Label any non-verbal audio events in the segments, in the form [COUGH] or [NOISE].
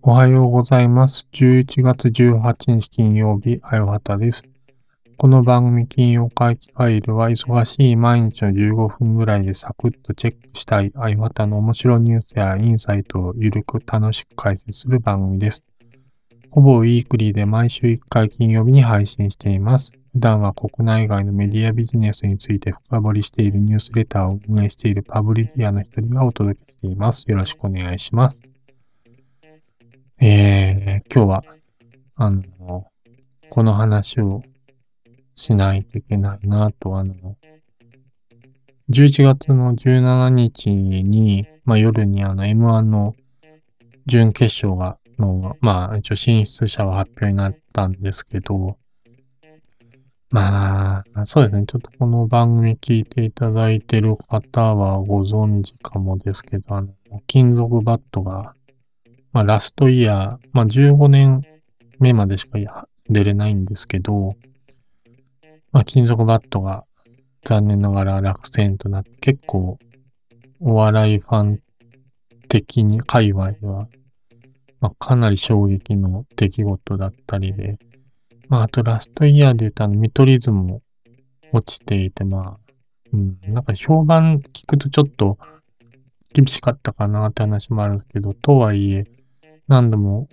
おはようございます。11月18日金曜日、あよはたです。この番組金曜回帰ファイルは忙しい毎日の15分ぐらいでサクッとチェックしたいあよはたの面白ニュースやインサイトをゆるく楽しく解説する番組です。ほぼウィークリーで毎週1回金曜日に配信しています。普段は国内外のメディアビジネスについて深掘りしているニュースレターを運営しているパブリディアの一人がお届けしています。よろしくお願いします。えー、今日は、あの、この話をしないといけないなと、あの、11月の17日に、まあ夜にあの M1 の準決勝が、の、まあ一応進出者は発表になったんですけど、まあ、そうですね。ちょっとこの番組聞いていただいてる方はご存知かもですけど、あの、金属バットが、まあラストイヤー、まあ15年目までしか出れないんですけど、まあ金属バットが残念ながら落選となって、結構お笑いファン的に界隈では、まあかなり衝撃の出来事だったりで、まあ、あとラストイヤーで言うとあの、見取り図も落ちていて、まあ、うん、なんか評判聞くとちょっと厳しかったかなって話もあるけど、とはいえ、何度も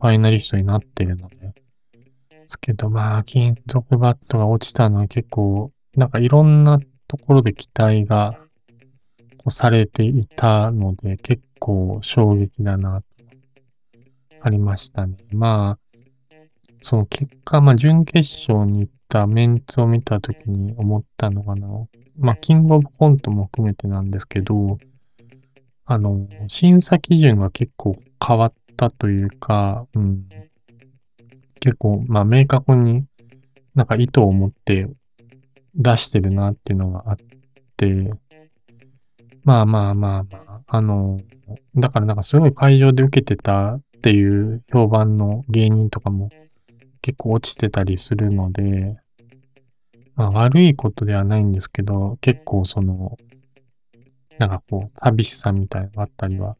ファイナリストになってるので、ですけど、まあ、金属バットが落ちたのは結構、なんかいろんなところで期待がされていたので、結構衝撃だな、ありましたね。まあ、その結果、まあ、準決勝に行ったメンツを見たときに思ったのかな。まあ、キングオブコントも含めてなんですけど、あの、審査基準が結構変わったというか、うん。結構、まあ、明確になんか意図を持って出してるなっていうのがあって、まあまあまあまあ、あの、だからなんかすごい会場で受けてたっていう評判の芸人とかも結構落ちてたりするので、まあ悪いことではないんですけど、結構その、なんかこう、寂しさみたいなのがあったりは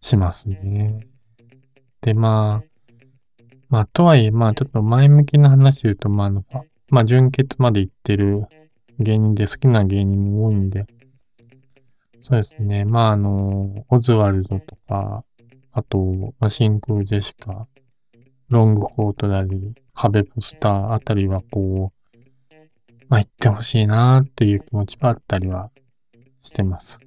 しますね。で、まあ、まあ、とはいえ、まあ、ちょっと前向きな話で言うと、まあ、あの、まあ、純潔まで行ってる芸人で好きな芸人も多いんで、そうですね。まあ、あの、オズワルドとか、あと、まあ、真空ジェシカ、ロングコートだり、壁ポスターあたりはこう、まあ、行ってほしいなっていう気持ちはあったりはしてます。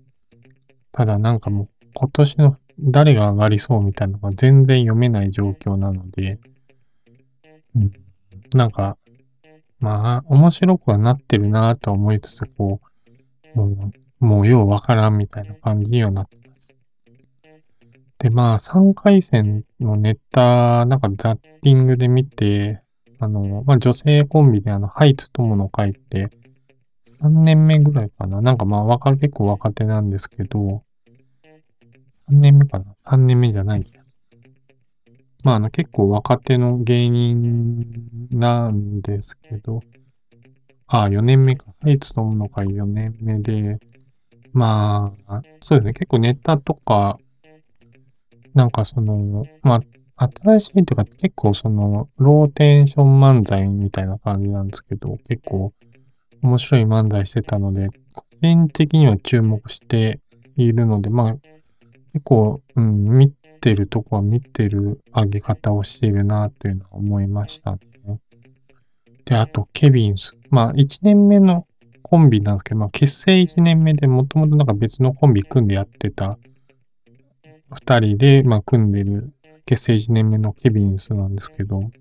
ただなんかもう今年の誰が上がりそうみたいなのが全然読めない状況なので、うん、なんか、まあ、面白くはなってるなと思いつつ、こう、もう、もうようわからんみたいな感じにはなってで、まあ、3回戦のネタ、なんかザッピングで見て、あの、まあ、女性コンビであの、ハイツ友の会って、3年目ぐらいかな。なんかまあ、若、結構若手なんですけど、3年目かな ?3 年目じゃないまあ、あの、結構若手の芸人なんですけど、ああ、4年目か。ハイツ友の会4年目で、まあ、そうですね。結構ネタとか、なんかその、まあ、新しいというか結構その、ローテンション漫才みたいな感じなんですけど、結構面白い漫才してたので、個人的には注目しているので、まあ、結構、うん、見てるとこは見てる上げ方をしているなというのは思いましたね。で、あと、ケビンス。まあ、1年目のコンビなんですけど、まあ、結成1年目でもともとなんか別のコンビ組んでやってた二人で、まあ、組んでる結成1年目のケビンスなんですけど、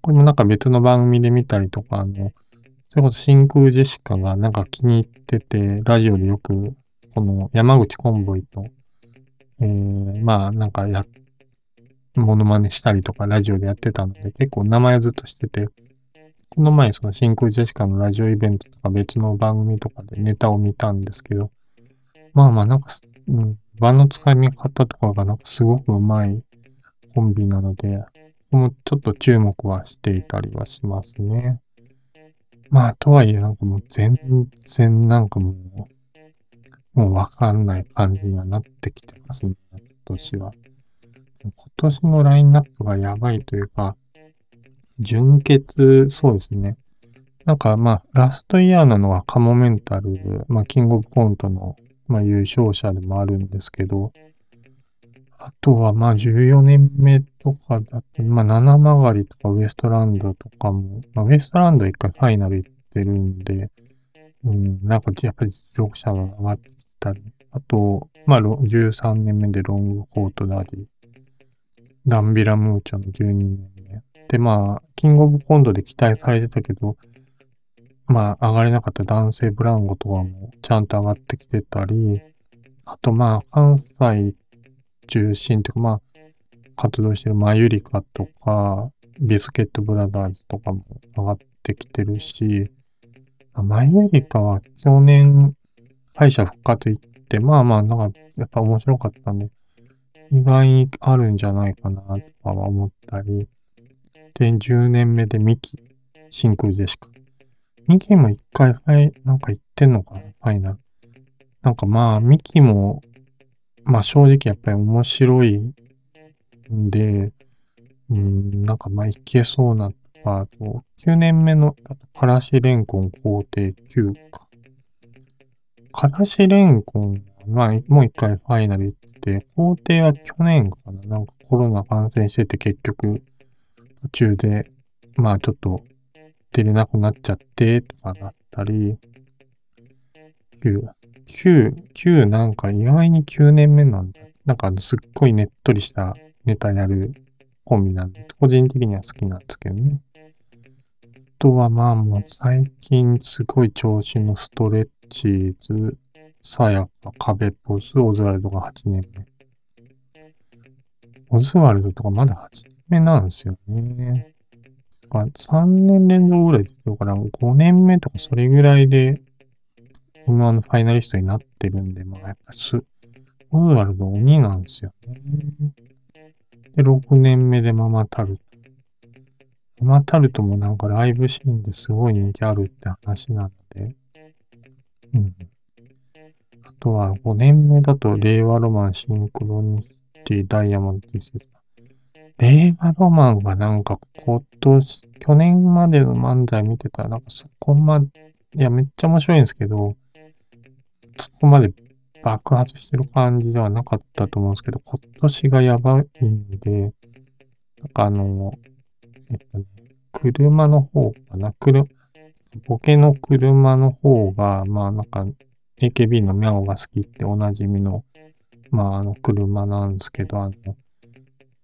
これもなんか別の番組で見たりとか、あの、それこそ真空ジェシカがなんか気に入ってて、ラジオでよく、この山口コンボイと、えー、まあなんかや、モノマネしたりとかラジオでやってたので、結構名前をずっとしてて、この前その真空ジェシカのラジオイベントとか別の番組とかでネタを見たんですけど、まあまあなんか、うん、場の使い方とかがなんかすごくうまいコンビなので、もうちょっと注目はしていたりはしますね。まあ、とはいえ、なんかもう全然なんかもう、もうわかんない感じにはなってきてますね、今年は。今年のラインナップがやばいというか、純潔、そうですね。なんかまあ、ラストイヤーなのはカモメンタル、まあ、キングオブコントの、まあ、優勝者でもあるんですけど、あとは、まあ、14年目とかだと、まあ、七曲りとかウエストランドとかも、まあ、ウエストランド一回ファイナル行ってるんで、うん、なんかやっぱり実力者が上がったり、あと、まあ、13年目でロングコートダディ、ダンビラムーチョの12年目。で、まあ、キングオブコントで期待されてたけど、まあ、上がれなかった男性ブランコとかもちゃんと上がってきてたり、あとまあ、関西中心というか、まあ、活動してるマユリカとか、ビスケットブラザーズとかも上がってきてるし、マユリカは去年敗者復活行って、まあまあ、なんかやっぱ面白かったんで、意外にあるんじゃないかなとかは思ったり、で、10年目でミキ、真空ジェシカ。ミキも一回ファイ、なんか行ってんのかな？ファイナル。なんかまあ、ミキもまあ正直やっぱり面白いんで、うん、なんかまあいけそうな、あと、9年目の、あとからしれんこん皇帝9か。からしれんこん、まあもう一回ファイナル行って、皇帝は去年かな？なんかコロナ感染してて結局途中で、まあちょっと出れなくなっちゃってとかだったり、9、9、9なんか意外に9年目なんだ。なんかすっごいねっとりしたネタやるコンビなんで、個人的には好きなんですけどね。あとはまあもう最近すごい調子のストレッチーズ、さやか、壁ポス、オズワルドが8年目。オズワルドとかまだ8年目なんですよね。か3年連続ぐらい出てるから、5年目とかそれぐらいで M1 のファイナリストになってるんで、まあやっぱす、オズワルド鬼なんですよね。で、6年目でママタルト。ママタルトもなんかライブシーンですごい人気あるって話なので。うん。あとは5年目だと令和ロマンシンクロニシティダイヤモンドです。令和ロマンはなんか今年、去年までの漫才見てたらなんかそこまで、いやめっちゃ面白いんですけど、そこまで爆発してる感じではなかったと思うんですけど、今年がやばいんで、なんかあの、えっとね、車の方かな、車、ボケの車の方が、まあなんか、AKB のミャオが好きっておなじみの、まああの車なんですけど、あの、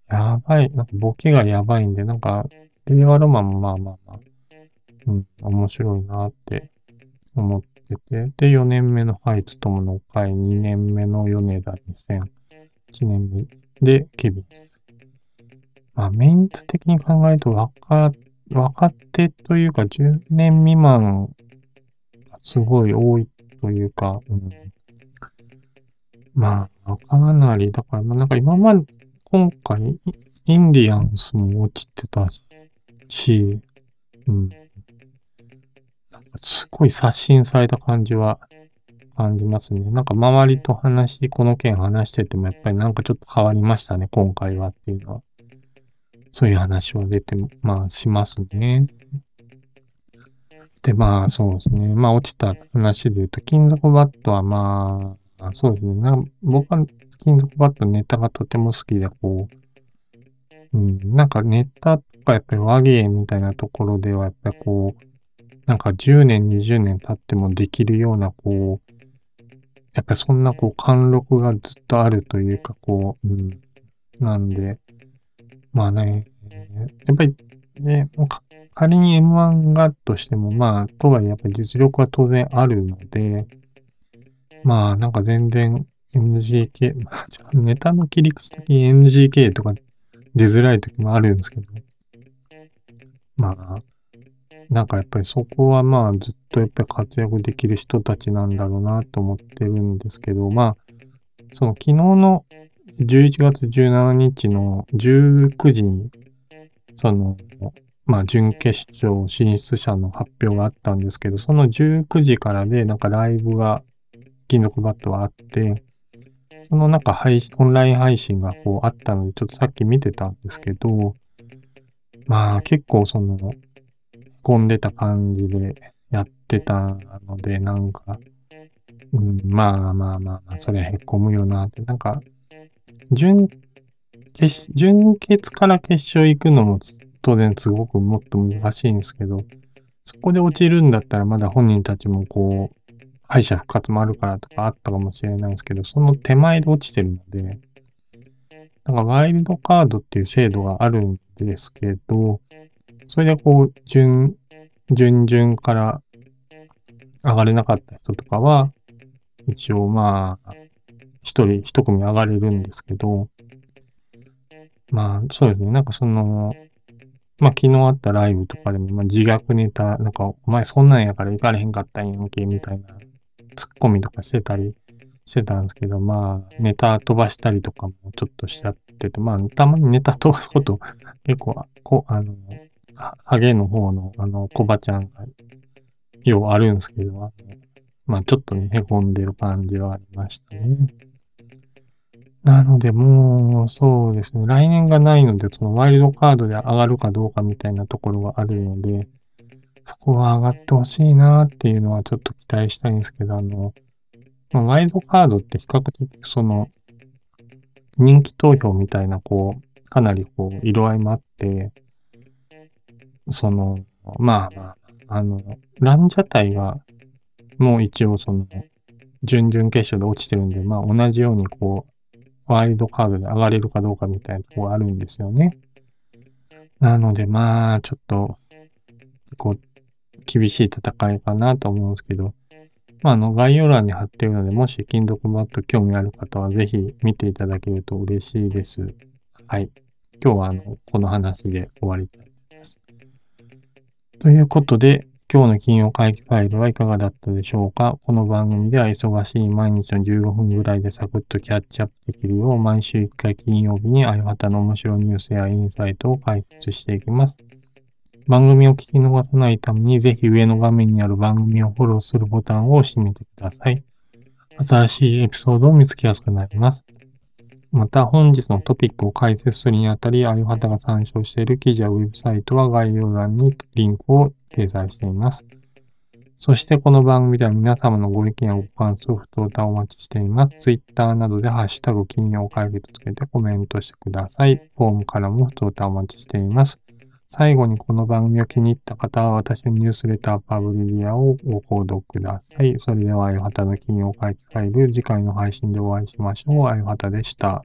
やばい、なんかボケがやばいんで、なんか、令和ロマンもまあまあまあ、うん、面白いなって思ってて、で、4年目のハイツ友の会、2年目の米田2000、1年目。でケビン。まあ、メンツ的に考えると若、若手というか10年未満がすごい多いというか、うん、まあ、かなり、だから、まあ、なんか今まで、今回、インディアンスも落ちてたし、うん。なんかすごい刷新された感じは感じますね。なんか周りと話、この件話しててもやっぱりなんかちょっと変わりましたね、今回はっていうのは。そういう話は出て、まあしますね。で、まあそうですね。まあ落ちた話で言うと、金属バットはまあ、そうですね。な僕は金属バットネタがとても好きで、こう、うん、なんかネタとかやっぱり和芸みたいなところではやっぱりこう、なんか10年、20年経ってもできるような、こう、やっぱそんなこう貫禄がずっとあるというか、こう、うん。なんで、まあね、やっぱりね、仮に M1 がとしても、まあ、とはいえやっぱり実力は当然あるので、まあなんか全然 NGK、[LAUGHS] ネタの切り口的に NGK とか出づらい時もあるんですけど、まあ、なんかやっぱりそこはまあずっとやっぱり活躍できる人たちなんだろうなと思ってるんですけど、まあ、その昨日の11月17日の19時に、その、まあ、準決勝進出者の発表があったんですけど、その19時からで、なんかライブが、金属バットはあって、そのなんか配信、オンライン配信がこうあったので、ちょっとさっき見てたんですけど、まあ結構その、込んでた感じでやってたので、なんか、うん、まあまあまあ、それへこむよなって、なんか、準、決、準決から決勝行くのも当然すごくもっと難しいんですけど、そこで落ちるんだったらまだ本人たちもこう、敗者復活もあるからとかあったかもしれないですけど、その手前で落ちてるので、なんかワイルドカードっていう制度があるんですけど、それでこう、順、順々から上がれなかった人とかは、一応まあ、一人一組上がれるんですけど、まあ、そうですね。なんかその、まあ昨日あったライブとかでも、まあ自虐ネタ、なんかお前そんなんやから行かれへんかったんやんけ、みたいなツッコミとかしてたりしてたんですけど、まあネタ飛ばしたりとかもちょっとしちゃってて、まあたまにネタ飛ばすこと [LAUGHS] 結構、こあの、ハゲの方のあの、コバちゃんが、ようあるんですけど、あのまあちょっとね、凹んでる感じはありましたね。なので、もう、そうですね。来年がないので、そのワイルドカードで上がるかどうかみたいなところがあるので、そこは上がってほしいなっていうのはちょっと期待したいんですけど、あの、まあ、ワイドカードって比較的その、人気投票みたいな、こう、かなりこう、色合いもあって、その、まあまあ、あの、ランジャタイが、もう一応その、準々決勝で落ちてるんで、まあ同じようにこう、ワイルドカードで上がれるかどうかみたいなとこがあるんですよね。なので、まあ、ちょっと、こう、厳しい戦いかなと思うんですけど、まあ、あの、概要欄に貼ってるので、もし金属バット興味ある方は、ぜひ見ていただけると嬉しいです。はい。今日は、あの、この話で終わりたいと思います。ということで、今日の金曜会議ファイルはいかがだったでしょうか？この番組では忙しい毎日の15分ぐらいでサクッとキャッチアップできるよう毎週1回金曜日にあゆはたの面白いニュースやインサイトを解説していきます。番組を聞き逃さないためにぜひ上の画面にある番組をフォローするボタンを押してみてください。新しいエピソードを見つけやすくなります。また本日のトピックを解説するにあたり、あゆはたが参照している記事やウェブサイトは概要欄にリンクを掲載しています。そしてこの番組では皆様のご意見やご感想、不当たお待ちしています。Twitter などでハッシュタグ金曜会議とつけてコメントしてください。フォームからも不当たお待ちしています。最後にこの番組を気に入った方は私のニュースレターパブリリアをご購読ください。それでは、あゆはたの金曜会議ファイル、次回の配信でお会いしましょう。あゆはたでした。